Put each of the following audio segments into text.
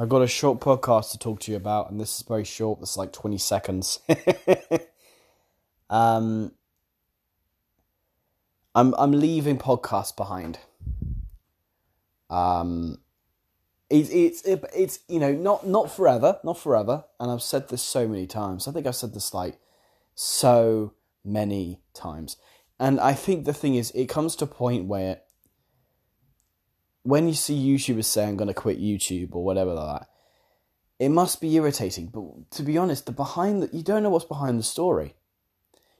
I've got a short podcast to talk to you about, and this is very short. Is like 20 seconds. um, I'm I'm leaving podcasts behind. Um, it's it's it, it's you know not not forever, not forever. And I've said this so many times. I think I've said this like so many times. And I think the thing is, it comes to a point where when you see YouTubers say I'm going to quit YouTube or whatever like that, it must be irritating. But to be honest, the behind the, you don't know what's behind the story.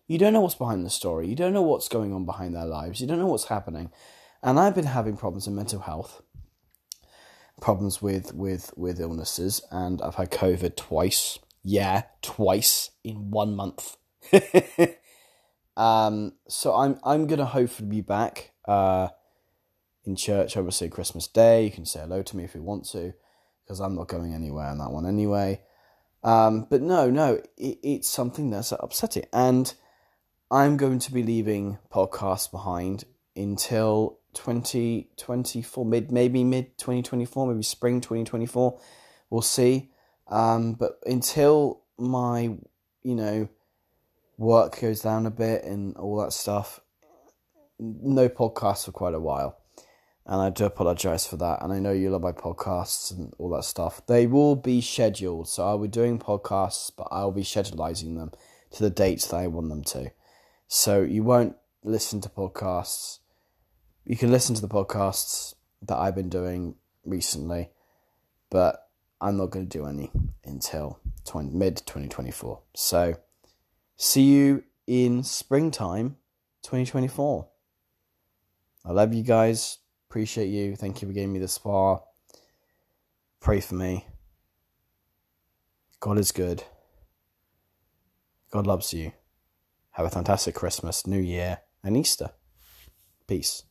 You don't know what's behind the story. You don't know what's going on behind their lives. You don't know what's happening. And I've been having problems in mental health, problems with with with illnesses, and I've had COVID twice. Yeah, twice in one month. um, so I'm I'm gonna hopefully be back. Uh, in church, obviously Christmas Day. You can say hello to me if you want to, because I'm not going anywhere on that one anyway. Um, but no, no, it, it's something that's upsetting, and I'm going to be leaving podcasts behind until 2024, mid maybe mid 2024, maybe spring 2024. We'll see. Um, but until my, you know, work goes down a bit and all that stuff, no podcasts for quite a while and I do apologise for that. And I know you love my podcasts and all that stuff. They will be scheduled, so I'll be doing podcasts, but I'll be scheduling them to the dates that I want them to. So you won't listen to podcasts. You can listen to the podcasts that I've been doing recently, but I'm not going to do any until 20, mid 2024. So see you in springtime 2024. I love you guys. Appreciate you. Thank you for giving me the spa. Pray for me. God is good. God loves you. Have a fantastic Christmas, New Year, and Easter. Peace.